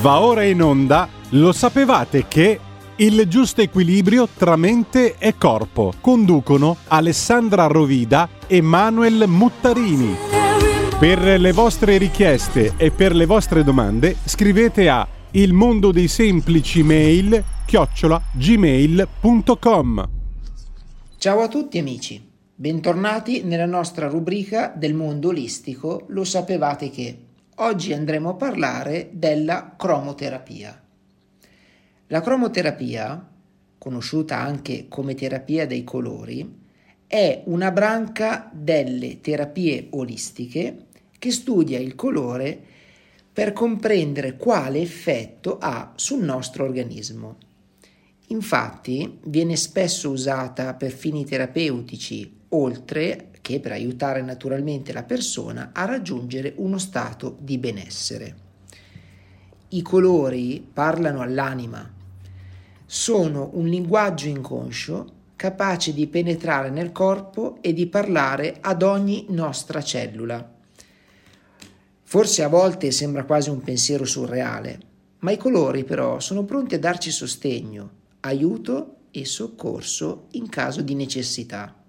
Va ora in onda, lo sapevate che il giusto equilibrio tra mente e corpo conducono Alessandra Rovida e Manuel Muttarini. Per le vostre richieste e per le vostre domande scrivete a il mondo dei semplici mail chiocciola gmail.com Ciao a tutti amici, bentornati nella nostra rubrica del mondo olistico Lo sapevate che? Oggi andremo a parlare della cromoterapia. La cromoterapia, conosciuta anche come terapia dei colori, è una branca delle terapie olistiche che studia il colore per comprendere quale effetto ha sul nostro organismo. Infatti viene spesso usata per fini terapeutici, oltre che per aiutare naturalmente la persona a raggiungere uno stato di benessere. I colori parlano all'anima, sono un linguaggio inconscio capace di penetrare nel corpo e di parlare ad ogni nostra cellula. Forse a volte sembra quasi un pensiero surreale, ma i colori però sono pronti a darci sostegno, aiuto e soccorso in caso di necessità.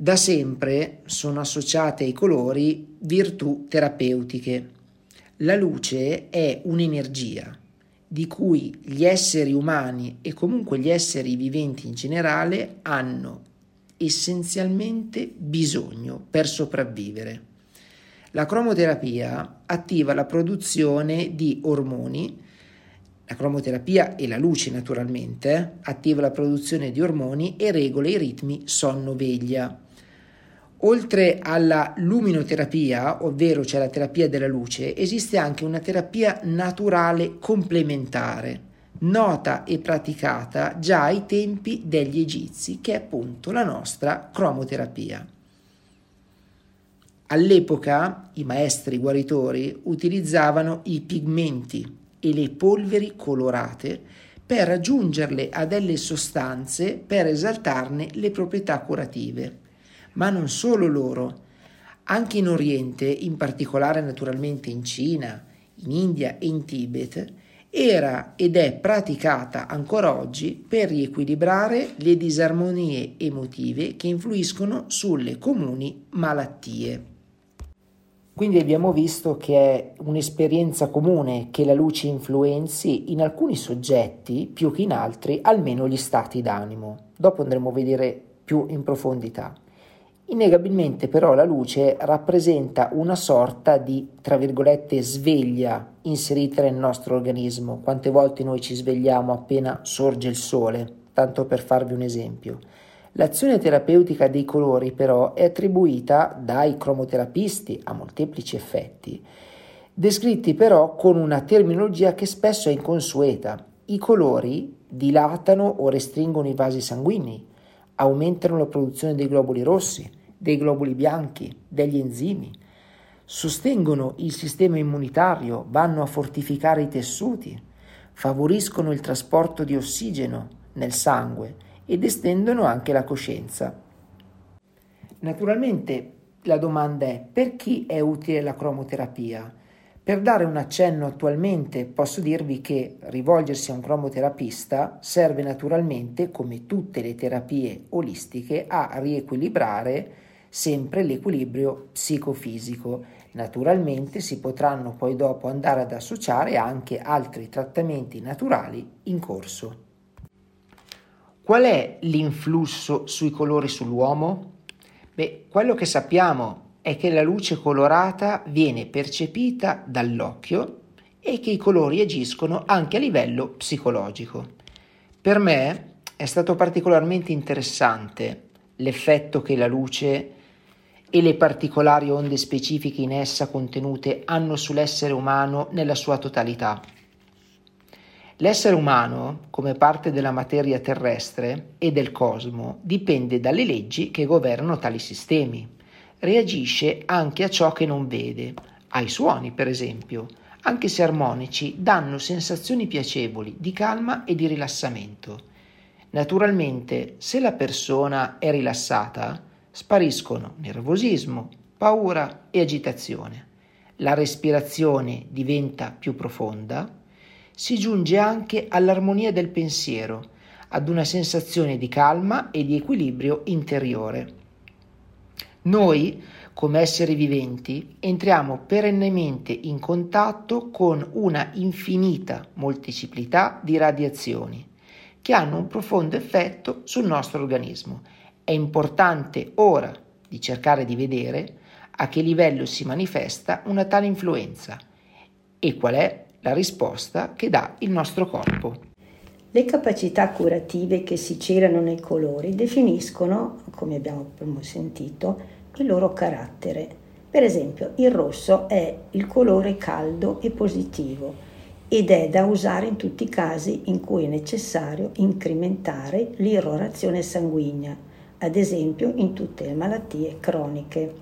Da sempre sono associate ai colori virtù terapeutiche. La luce è un'energia di cui gli esseri umani e comunque gli esseri viventi in generale hanno essenzialmente bisogno per sopravvivere. La cromoterapia attiva la produzione di ormoni, la cromoterapia e la luce naturalmente attiva la produzione di ormoni e regola i ritmi sonno-veglia. Oltre alla luminoterapia, ovvero cioè la terapia della luce, esiste anche una terapia naturale complementare, nota e praticata già ai tempi degli egizi, che è appunto la nostra cromoterapia. All'epoca i maestri guaritori utilizzavano i pigmenti e le polveri colorate per aggiungerle a delle sostanze per esaltarne le proprietà curative ma non solo loro. Anche in Oriente, in particolare naturalmente in Cina, in India e in Tibet, era ed è praticata ancora oggi per riequilibrare le disarmonie emotive che influiscono sulle comuni malattie. Quindi abbiamo visto che è un'esperienza comune che la luce influenzi in alcuni soggetti più che in altri almeno gli stati d'animo. Dopo andremo a vedere più in profondità. Innegabilmente però la luce rappresenta una sorta di, tra virgolette, sveglia inserita nel nostro organismo. Quante volte noi ci svegliamo appena sorge il sole, tanto per farvi un esempio. L'azione terapeutica dei colori però è attribuita dai cromoterapisti a molteplici effetti, descritti però con una terminologia che spesso è inconsueta. I colori dilatano o restringono i vasi sanguigni, aumentano la produzione dei globuli rossi, dei globuli bianchi, degli enzimi, sostengono il sistema immunitario, vanno a fortificare i tessuti, favoriscono il trasporto di ossigeno nel sangue ed estendono anche la coscienza. Naturalmente la domanda è per chi è utile la cromoterapia? Per dare un accenno attualmente posso dirvi che rivolgersi a un cromoterapista serve naturalmente, come tutte le terapie olistiche, a riequilibrare sempre l'equilibrio psicofisico. Naturalmente si potranno poi dopo andare ad associare anche altri trattamenti naturali in corso. Qual è l'influsso sui colori sull'uomo? Beh, quello che sappiamo è che la luce colorata viene percepita dall'occhio e che i colori agiscono anche a livello psicologico. Per me è stato particolarmente interessante l'effetto che la luce e le particolari onde specifiche in essa contenute hanno sull'essere umano nella sua totalità. L'essere umano, come parte della materia terrestre e del cosmo, dipende dalle leggi che governano tali sistemi. Reagisce anche a ciò che non vede, ai suoni per esempio, anche se armonici, danno sensazioni piacevoli di calma e di rilassamento. Naturalmente, se la persona è rilassata, spariscono nervosismo, paura e agitazione. la respirazione diventa più profonda, si giunge anche all'armonia del pensiero, ad una sensazione di calma e di equilibrio interiore. Noi, come esseri viventi, entriamo perennemente in contatto con una infinita moltiplicità di radiazioni che hanno un profondo effetto sul nostro organismo. È importante ora di cercare di vedere a che livello si manifesta una tale influenza e qual è la risposta che dà il nostro corpo. Le capacità curative che si celano nei colori definiscono, come abbiamo sentito, il loro carattere. Per esempio, il rosso è il colore caldo e positivo ed è da usare in tutti i casi in cui è necessario incrementare l'irrorazione sanguigna, ad esempio in tutte le malattie croniche.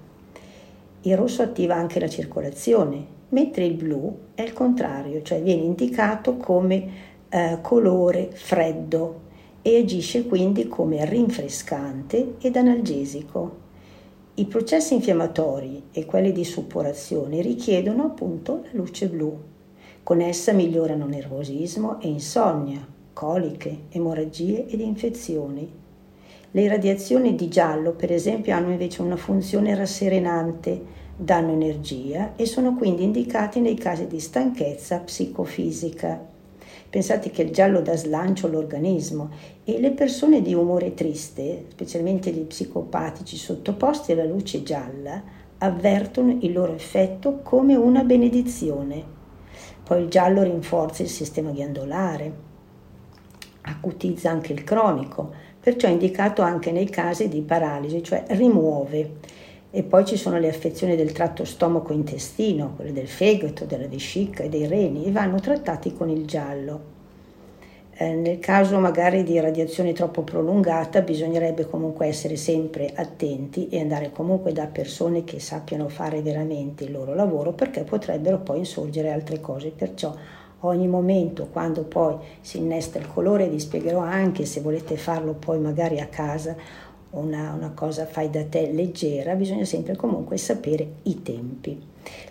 Il rosso attiva anche la circolazione, mentre il blu è il contrario, cioè viene indicato come eh, colore freddo e agisce quindi come rinfrescante ed analgesico. I processi infiammatori e quelli di suppurazione richiedono appunto la luce blu. Con essa migliorano nervosismo e insonnia, coliche, emorragie ed infezioni. Le radiazioni di giallo, per esempio, hanno invece una funzione rasserenante, danno energia e sono quindi indicati nei casi di stanchezza psicofisica. Pensate che il giallo dà slancio all'organismo e le persone di umore triste, specialmente gli psicopatici sottoposti alla luce gialla, avvertono il loro effetto come una benedizione. Poi il giallo rinforza il sistema ghiandolare, acutizza anche il cronico, perciò è indicato anche nei casi di paralisi, cioè rimuove e poi ci sono le affezioni del tratto stomaco-intestino, quelle del fegato, della vescica e dei reni, e vanno trattati con il giallo. Eh, nel caso magari di radiazione troppo prolungata bisognerebbe comunque essere sempre attenti e andare comunque da persone che sappiano fare veramente il loro lavoro perché potrebbero poi insorgere altre cose. Perciò ogni momento quando poi si innesta il colore vi spiegherò anche se volete farlo poi magari a casa una, una cosa fai da te leggera, bisogna sempre comunque sapere i tempi.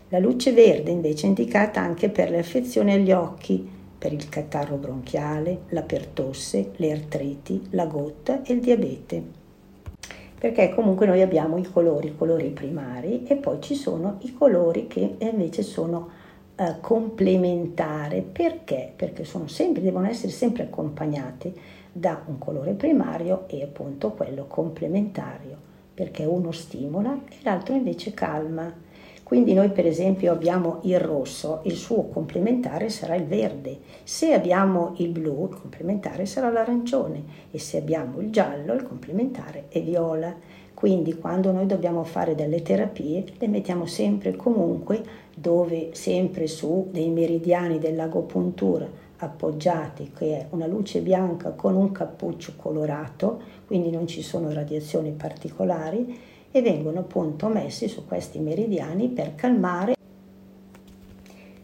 La luce verde invece è indicata anche per le affezioni agli occhi, per il catarro bronchiale, la pertosse, le artriti, la gotta e il diabete. Perché comunque noi abbiamo i colori, i colori primari e poi ci sono i colori che invece sono eh, complementari. Perché? Perché sempre, devono essere sempre accompagnati da un colore primario e appunto quello complementario, perché uno stimola e l'altro invece calma. Quindi noi per esempio abbiamo il rosso, il suo complementare sarà il verde, se abbiamo il blu il complementare sarà l'arancione e se abbiamo il giallo il complementare è viola. Quindi quando noi dobbiamo fare delle terapie le mettiamo sempre comunque dove sempre su dei meridiani dell'agopuntura appoggiati, che è una luce bianca con un cappuccio colorato, quindi non ci sono radiazioni particolari, e vengono appunto messi su questi meridiani per calmare.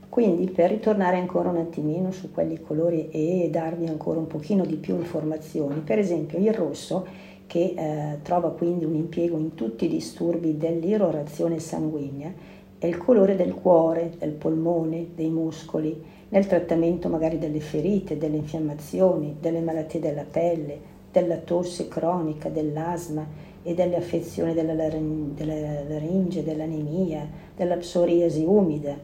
Quindi per ritornare ancora un attimino su quelli colori e darvi ancora un pochino di più informazioni, per esempio il rosso che eh, trova quindi un impiego in tutti i disturbi dell'irrorazione sanguigna, è il colore del cuore, del polmone, dei muscoli, nel trattamento magari delle ferite, delle infiammazioni, delle malattie della pelle, della tosse cronica, dell'asma e delle affezioni della, laringe, dell'anemia, della psoriasi umida,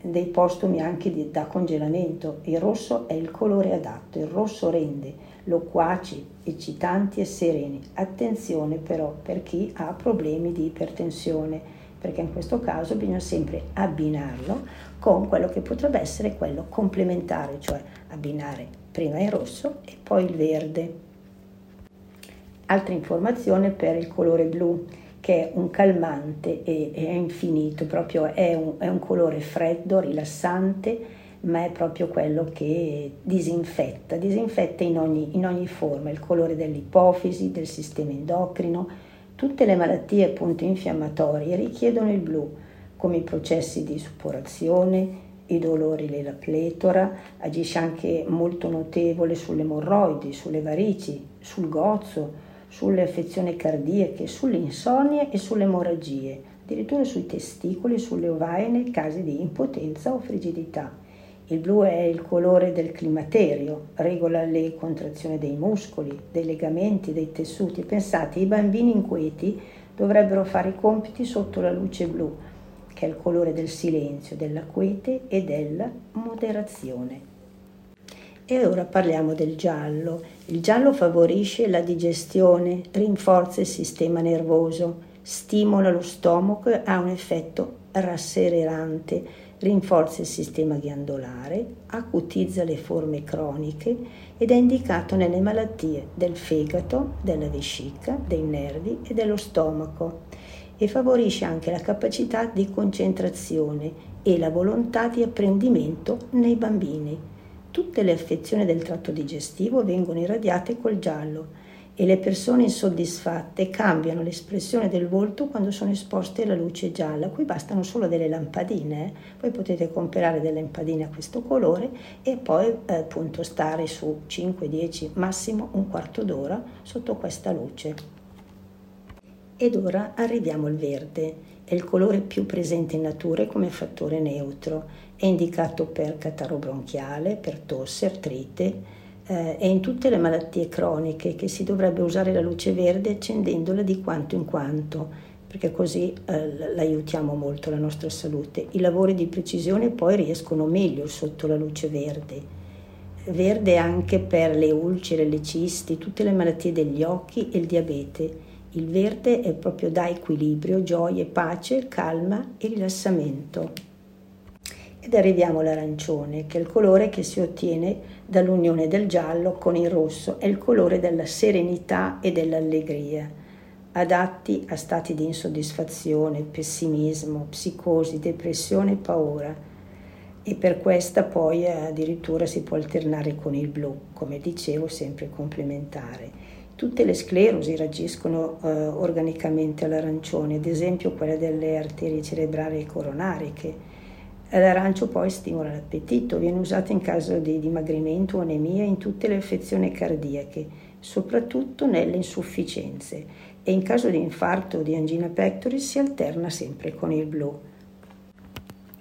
dei postumi anche di, da congelamento. Il rosso è il colore adatto, il rosso rende loquaci, eccitanti e sereni. Attenzione però per chi ha problemi di ipertensione perché in questo caso bisogna sempre abbinarlo con quello che potrebbe essere quello complementare, cioè abbinare prima il rosso e poi il verde. Altra informazione per il colore blu, che è un calmante e è infinito, proprio è un, è un colore freddo, rilassante, ma è proprio quello che disinfetta, disinfetta in ogni, in ogni forma, il colore dell'ipofisi, del sistema endocrino, Tutte le malattie appunto infiammatorie richiedono il blu, come i processi di suppurazione, i dolori della pletora, agisce anche molto notevole sulle emorroidi, sulle varici, sul gozzo, sulle affezioni cardiache, sulle insonnie e sulle emorragie. addirittura sui testicoli sulle ovaie nei casi di impotenza o frigidità. Il blu è il colore del climaterio, regola le contrazioni dei muscoli, dei legamenti, dei tessuti. Pensate, i bambini inquieti dovrebbero fare i compiti sotto la luce blu, che è il colore del silenzio, della quiete e della moderazione. E ora parliamo del giallo. Il giallo favorisce la digestione, rinforza il sistema nervoso, stimola lo stomaco e ha un effetto rasserenante, rinforza il sistema ghiandolare, acutizza le forme croniche ed è indicato nelle malattie del fegato, della vescica, dei nervi e dello stomaco e favorisce anche la capacità di concentrazione e la volontà di apprendimento nei bambini. Tutte le affezioni del tratto digestivo vengono irradiate col giallo e le persone insoddisfatte cambiano l'espressione del volto quando sono esposte alla luce gialla. Qui bastano solo delle lampadine, eh? poi potete comprare delle lampadine a questo colore e poi eh, appunto stare su 5, 10, massimo un quarto d'ora sotto questa luce. Ed ora arriviamo al verde, è il colore più presente in natura come fattore neutro è indicato per catarro bronchiale, per tosse, artrite eh, e in tutte le malattie croniche che si dovrebbe usare la luce verde accendendola di quanto in quanto, perché così eh, l'aiutiamo molto la nostra salute. I lavori di precisione poi riescono meglio sotto la luce verde. Verde anche per le ulcere, le cisti, tutte le malattie degli occhi e il diabete. Il verde è proprio da equilibrio, gioia, pace, calma e rilassamento. Ed arriviamo all'arancione, che è il colore che si ottiene dall'unione del giallo con il rosso, è il colore della serenità e dell'allegria, adatti a stati di insoddisfazione, pessimismo, psicosi, depressione e paura. E per questa poi addirittura si può alternare con il blu, come dicevo, sempre complementare. Tutte le sclerosi reagiscono eh, organicamente all'arancione, ad esempio quella delle arterie cerebrali e coronariche L'arancio poi stimola l'appetito, viene usato in caso di dimagrimento o anemia in tutte le affezioni cardiache, soprattutto nelle insufficienze e in caso di infarto o di angina pectoris si alterna sempre con il blu.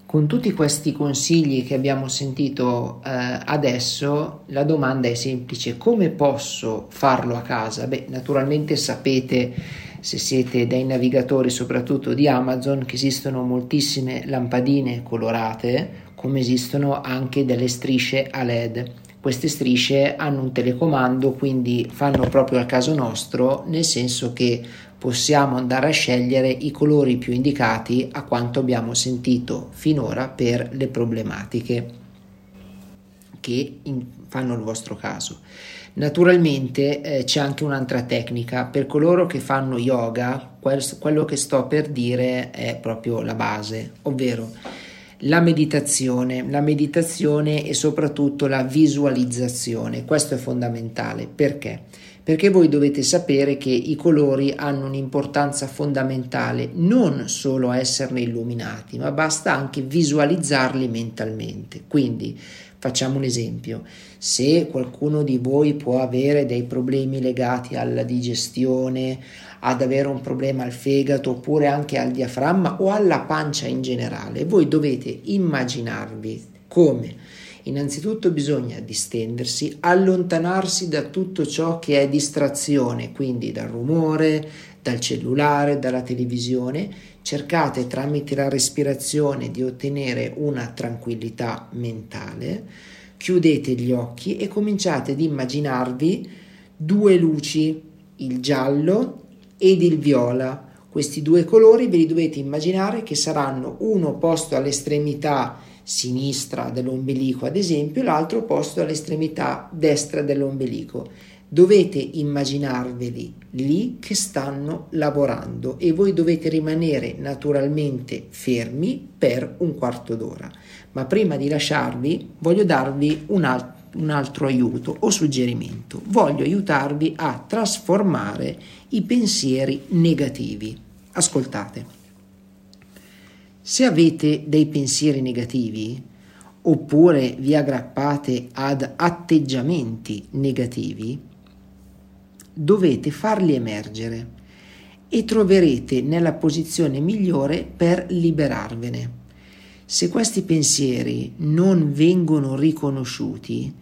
Con tutti questi consigli che abbiamo sentito eh, adesso, la domanda è semplice: come posso farlo a casa? Beh, naturalmente sapete se siete dei navigatori soprattutto di Amazon, che esistono moltissime lampadine colorate, come esistono anche delle strisce a LED. Queste strisce hanno un telecomando, quindi fanno proprio al caso nostro, nel senso che possiamo andare a scegliere i colori più indicati a quanto abbiamo sentito finora per le problematiche che in, fanno il vostro caso. Naturalmente eh, c'è anche un'altra tecnica, per coloro che fanno yoga, quel, quello che sto per dire è proprio la base, ovvero la meditazione, la meditazione e soprattutto la visualizzazione. Questo è fondamentale. Perché? Perché voi dovete sapere che i colori hanno un'importanza fondamentale, non solo a esserne illuminati, ma basta anche visualizzarli mentalmente. Quindi Facciamo un esempio, se qualcuno di voi può avere dei problemi legati alla digestione, ad avere un problema al fegato oppure anche al diaframma o alla pancia in generale, voi dovete immaginarvi come. Innanzitutto bisogna distendersi, allontanarsi da tutto ciò che è distrazione, quindi dal rumore, dal cellulare, dalla televisione, cercate tramite la respirazione di ottenere una tranquillità mentale, chiudete gli occhi e cominciate ad immaginarvi due luci, il giallo ed il viola. Questi due colori ve li dovete immaginare che saranno uno posto all'estremità sinistra dell'ombelico, ad esempio, l'altro posto all'estremità destra dell'ombelico dovete immaginarveli lì che stanno lavorando e voi dovete rimanere naturalmente fermi per un quarto d'ora. Ma prima di lasciarvi voglio darvi un, alt- un altro aiuto o suggerimento. Voglio aiutarvi a trasformare i pensieri negativi. Ascoltate. Se avete dei pensieri negativi, oppure vi aggrappate ad atteggiamenti negativi, dovete farli emergere e troverete nella posizione migliore per liberarvene. Se questi pensieri non vengono riconosciuti,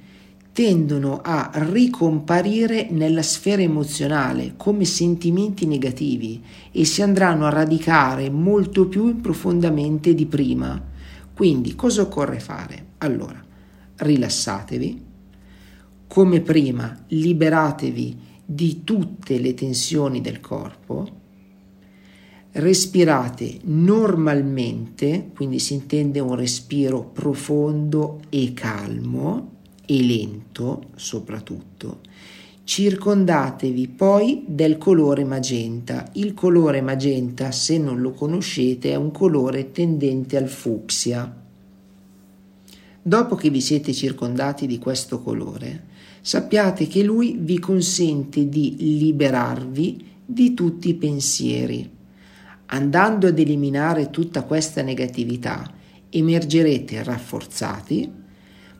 tendono a ricomparire nella sfera emozionale come sentimenti negativi e si andranno a radicare molto più profondamente di prima. Quindi cosa occorre fare? Allora, rilassatevi, come prima liberatevi di tutte le tensioni del corpo, respirate normalmente, quindi si intende un respiro profondo e calmo e lento soprattutto. Circondatevi poi del colore magenta. Il colore magenta, se non lo conoscete, è un colore tendente al fucsia. Dopo che vi siete circondati di questo colore, sappiate che lui vi consente di liberarvi di tutti i pensieri. Andando ad eliminare tutta questa negatività, emergerete rafforzati,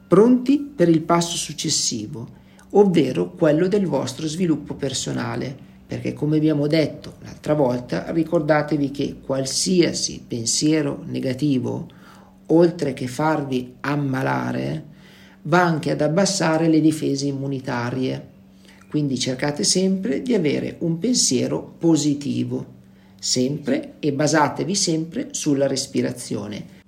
pronti per il passo successivo, ovvero quello del vostro sviluppo personale, perché come abbiamo detto l'altra volta, ricordatevi che qualsiasi pensiero negativo, oltre che farvi ammalare, va anche ad abbassare le difese immunitarie. Quindi cercate sempre di avere un pensiero positivo, sempre e basatevi sempre sulla respirazione.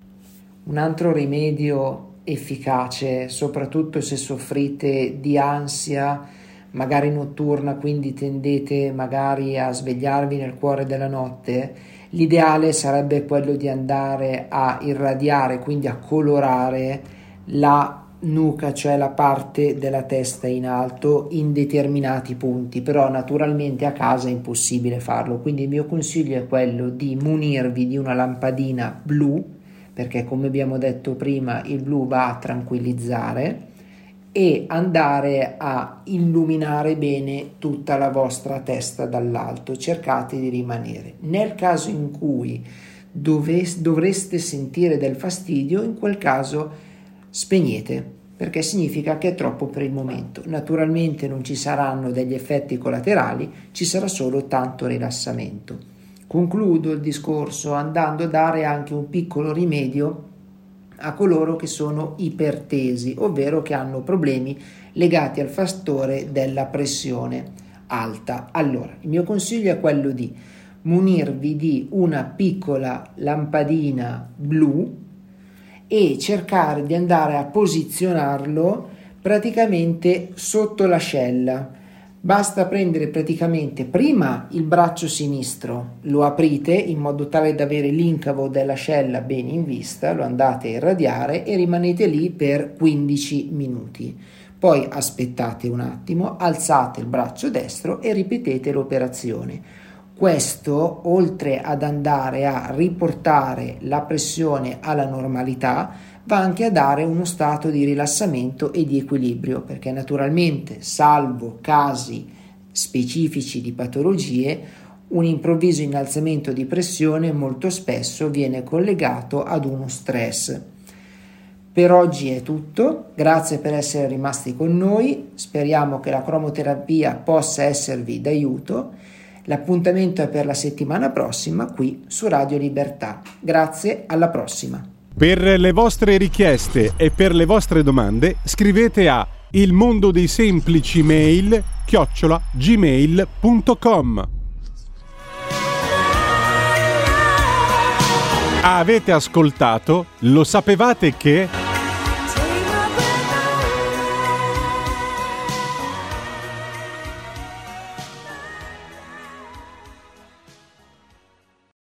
Un altro rimedio efficace, soprattutto se soffrite di ansia, magari notturna, quindi tendete magari a svegliarvi nel cuore della notte, l'ideale sarebbe quello di andare a irradiare, quindi a colorare la nuca, cioè la parte della testa in alto in determinati punti, però naturalmente a casa è impossibile farlo, quindi il mio consiglio è quello di munirvi di una lampadina blu perché come abbiamo detto prima il blu va a tranquillizzare e andare a illuminare bene tutta la vostra testa dall'alto. Cercate di rimanere. Nel caso in cui dovreste sentire del fastidio, in quel caso spegnete perché significa che è troppo per il momento. Naturalmente non ci saranno degli effetti collaterali, ci sarà solo tanto rilassamento. Concludo il discorso andando a dare anche un piccolo rimedio a coloro che sono ipertesi, ovvero che hanno problemi legati al fattore della pressione alta. Allora, il mio consiglio è quello di munirvi di una piccola lampadina blu e cercare di andare a posizionarlo praticamente sotto l'ascella Basta prendere praticamente prima il braccio sinistro, lo aprite in modo tale da avere l'incavo dell'ascella bene in vista, lo andate a irradiare e rimanete lì per 15 minuti. Poi aspettate un attimo, alzate il braccio destro e ripetete l'operazione. Questo, oltre ad andare a riportare la pressione alla normalità, va anche a dare uno stato di rilassamento e di equilibrio, perché naturalmente, salvo casi specifici di patologie, un improvviso innalzamento di pressione molto spesso viene collegato ad uno stress. Per oggi è tutto, grazie per essere rimasti con noi, speriamo che la cromoterapia possa esservi d'aiuto. L'appuntamento è per la settimana prossima qui su Radio Libertà. Grazie, alla prossima. Per le vostre richieste e per le vostre domande scrivete a il mondo dei semplici mail chiocciola gmail.com Avete ascoltato? Lo sapevate che...